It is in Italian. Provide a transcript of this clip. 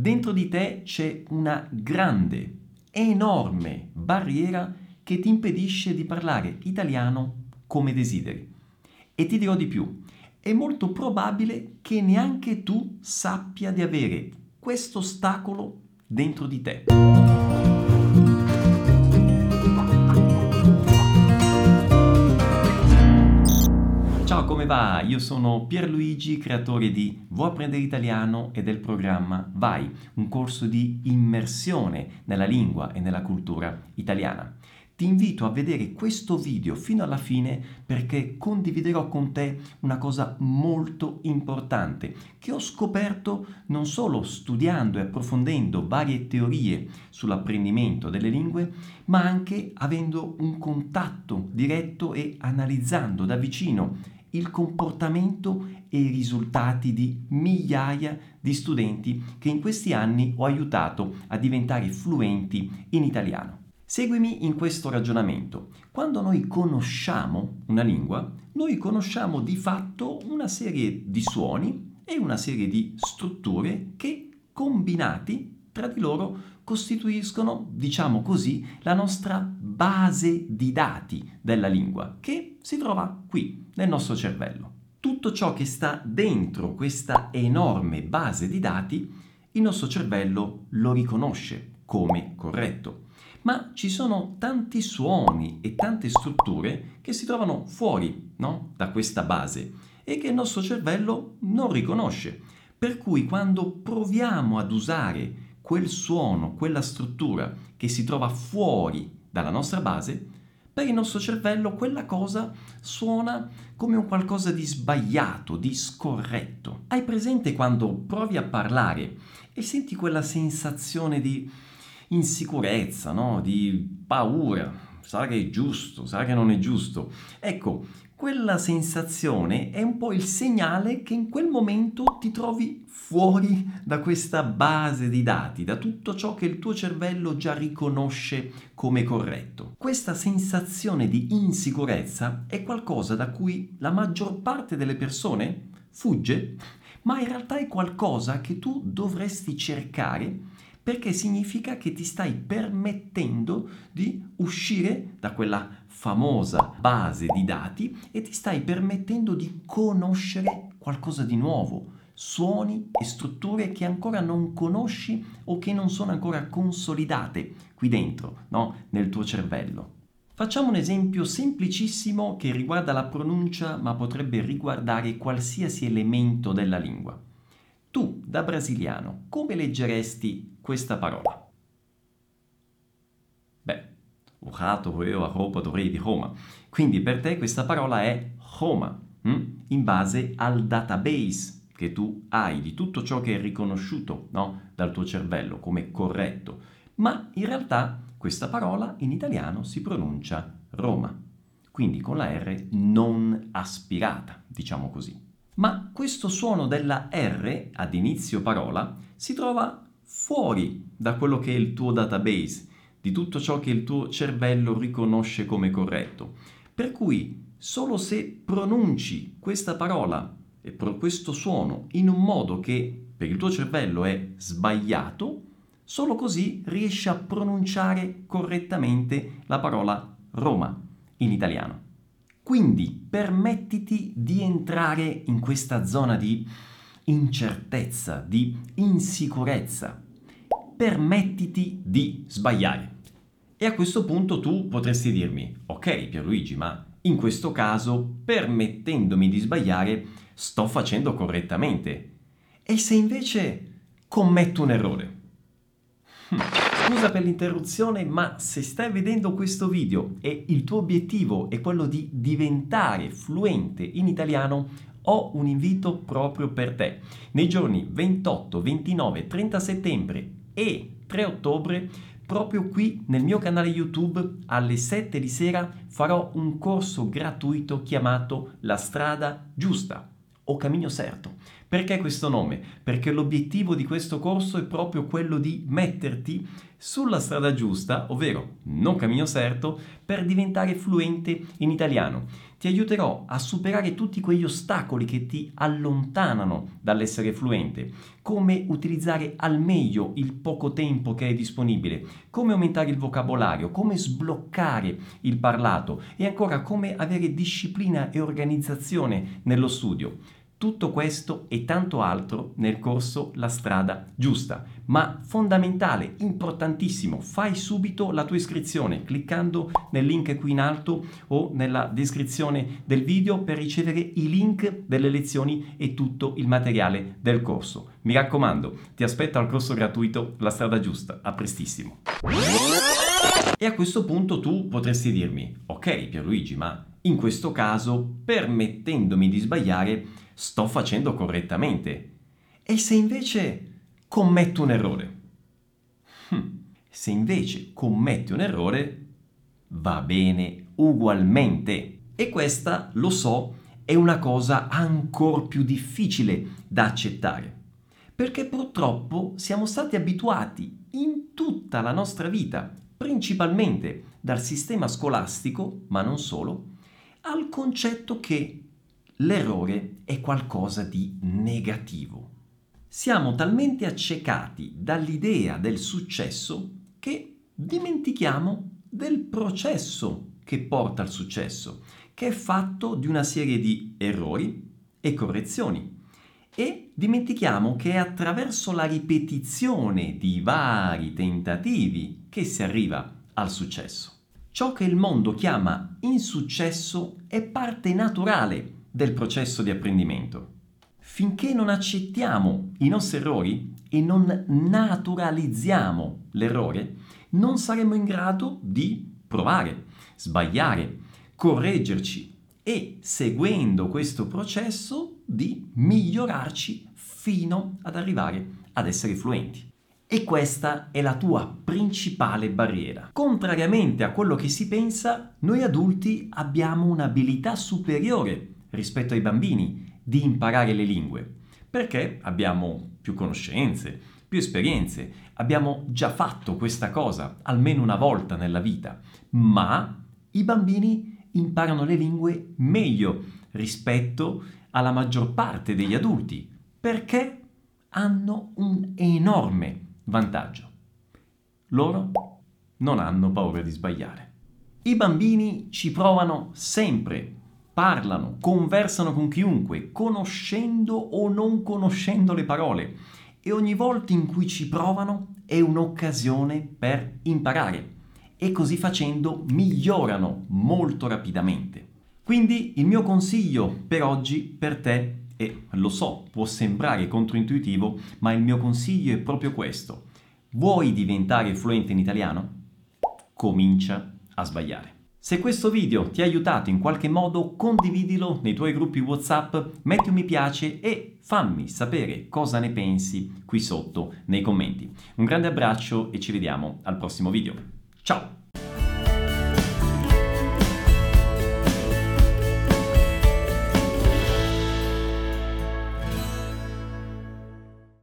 Dentro di te c'è una grande, enorme barriera che ti impedisce di parlare italiano come desideri. E ti dirò di più, è molto probabile che neanche tu sappia di avere questo ostacolo dentro di te. Ciao, come va? Io sono Pierluigi, creatore di Vuoi apprendere italiano e del programma Vai, un corso di immersione nella lingua e nella cultura italiana ti invito a vedere questo video fino alla fine perché condividerò con te una cosa molto importante che ho scoperto non solo studiando e approfondendo varie teorie sull'apprendimento delle lingue, ma anche avendo un contatto diretto e analizzando da vicino il comportamento e i risultati di migliaia di studenti che in questi anni ho aiutato a diventare fluenti in italiano. Seguimi in questo ragionamento. Quando noi conosciamo una lingua, noi conosciamo di fatto una serie di suoni e una serie di strutture che combinati tra di loro costituiscono, diciamo così, la nostra base di dati della lingua, che si trova qui, nel nostro cervello. Tutto ciò che sta dentro questa enorme base di dati, il nostro cervello lo riconosce come corretto ma ci sono tanti suoni e tante strutture che si trovano fuori no? da questa base e che il nostro cervello non riconosce. Per cui quando proviamo ad usare quel suono, quella struttura che si trova fuori dalla nostra base, per il nostro cervello quella cosa suona come un qualcosa di sbagliato, di scorretto. Hai presente quando provi a parlare e senti quella sensazione di insicurezza, no? di paura. Sarà che è giusto, sarà che non è giusto. Ecco, quella sensazione è un po' il segnale che in quel momento ti trovi fuori da questa base di dati, da tutto ciò che il tuo cervello già riconosce come corretto. Questa sensazione di insicurezza è qualcosa da cui la maggior parte delle persone fugge, ma in realtà è qualcosa che tu dovresti cercare perché significa che ti stai permettendo di uscire da quella famosa base di dati e ti stai permettendo di conoscere qualcosa di nuovo, suoni e strutture che ancora non conosci o che non sono ancora consolidate qui dentro, no? nel tuo cervello. Facciamo un esempio semplicissimo che riguarda la pronuncia ma potrebbe riguardare qualsiasi elemento della lingua. Tu, da brasiliano, come leggeresti questa parola? Beh, o rato roeu a roupa do re di Roma. Quindi per te questa parola è Roma, hm? in base al database che tu hai di tutto ciò che è riconosciuto no? dal tuo cervello come corretto. Ma in realtà questa parola in italiano si pronuncia Roma, quindi con la R non aspirata, diciamo così ma questo suono della R ad inizio parola si trova fuori da quello che è il tuo database, di tutto ciò che il tuo cervello riconosce come corretto. Per cui solo se pronunci questa parola e questo suono in un modo che per il tuo cervello è sbagliato, solo così riesci a pronunciare correttamente la parola Roma in italiano. Quindi permettiti di entrare in questa zona di incertezza, di insicurezza. Permettiti di sbagliare. E a questo punto tu potresti dirmi, ok Pierluigi, ma in questo caso, permettendomi di sbagliare, sto facendo correttamente. E se invece commetto un errore? Hm. Scusa per l'interruzione, ma se stai vedendo questo video e il tuo obiettivo è quello di diventare fluente in italiano, ho un invito proprio per te. Nei giorni 28, 29, 30 settembre e 3 ottobre, proprio qui nel mio canale YouTube alle 7 di sera farò un corso gratuito chiamato La strada giusta o Cammino Certo Perché questo nome? Perché l'obiettivo di questo corso è proprio quello di metterti sulla strada giusta, ovvero non cammino certo, per diventare fluente in italiano. Ti aiuterò a superare tutti quegli ostacoli che ti allontanano dall'essere fluente, come utilizzare al meglio il poco tempo che è disponibile, come aumentare il vocabolario, come sbloccare il parlato e ancora come avere disciplina e organizzazione nello studio. Tutto questo e tanto altro nel corso La strada giusta. Ma fondamentale, importantissimo, fai subito la tua iscrizione cliccando nel link qui in alto o nella descrizione del video per ricevere i link delle lezioni e tutto il materiale del corso. Mi raccomando, ti aspetto al corso gratuito La strada giusta. A prestissimo. E a questo punto tu potresti dirmi, ok Pierluigi, ma in questo caso, permettendomi di sbagliare, sto facendo correttamente. E se invece commetto un errore? Hm. Se invece commetti un errore, va bene ugualmente. E questa, lo so, è una cosa ancora più difficile da accettare. Perché purtroppo siamo stati abituati in tutta la nostra vita, principalmente dal sistema scolastico, ma non solo, al concetto che l'errore è qualcosa di negativo. Siamo talmente accecati dall'idea del successo che dimentichiamo del processo che porta al successo, che è fatto di una serie di errori e correzioni. E dimentichiamo che è attraverso la ripetizione di vari tentativi che si arriva al successo. Ciò che il mondo chiama insuccesso è parte naturale del processo di apprendimento. Finché non accettiamo i nostri errori e non naturalizziamo l'errore, non saremo in grado di provare, sbagliare, correggerci e, seguendo questo processo, di migliorarci fino ad arrivare ad essere fluenti. E questa è la tua principale barriera. Contrariamente a quello che si pensa, noi adulti abbiamo un'abilità superiore rispetto ai bambini di imparare le lingue, perché abbiamo più conoscenze, più esperienze, abbiamo già fatto questa cosa almeno una volta nella vita, ma i bambini imparano le lingue meglio rispetto alla maggior parte degli adulti, perché hanno un enorme vantaggio. Loro non hanno paura di sbagliare. I bambini ci provano sempre parlano, conversano con chiunque, conoscendo o non conoscendo le parole e ogni volta in cui ci provano è un'occasione per imparare e così facendo migliorano molto rapidamente. Quindi il mio consiglio per oggi per te, e lo so, può sembrare controintuitivo, ma il mio consiglio è proprio questo. Vuoi diventare fluente in italiano? Comincia a sbagliare. Se questo video ti ha aiutato in qualche modo, condividilo nei tuoi gruppi WhatsApp, metti un mi piace e fammi sapere cosa ne pensi qui sotto nei commenti. Un grande abbraccio e ci vediamo al prossimo video. Ciao!